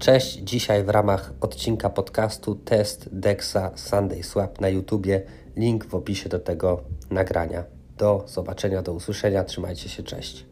Cześć, dzisiaj w ramach odcinka podcastu test Dexa Sunday Swap na YouTubie. Link w opisie do tego nagrania. Do zobaczenia, do usłyszenia, trzymajcie się, cześć.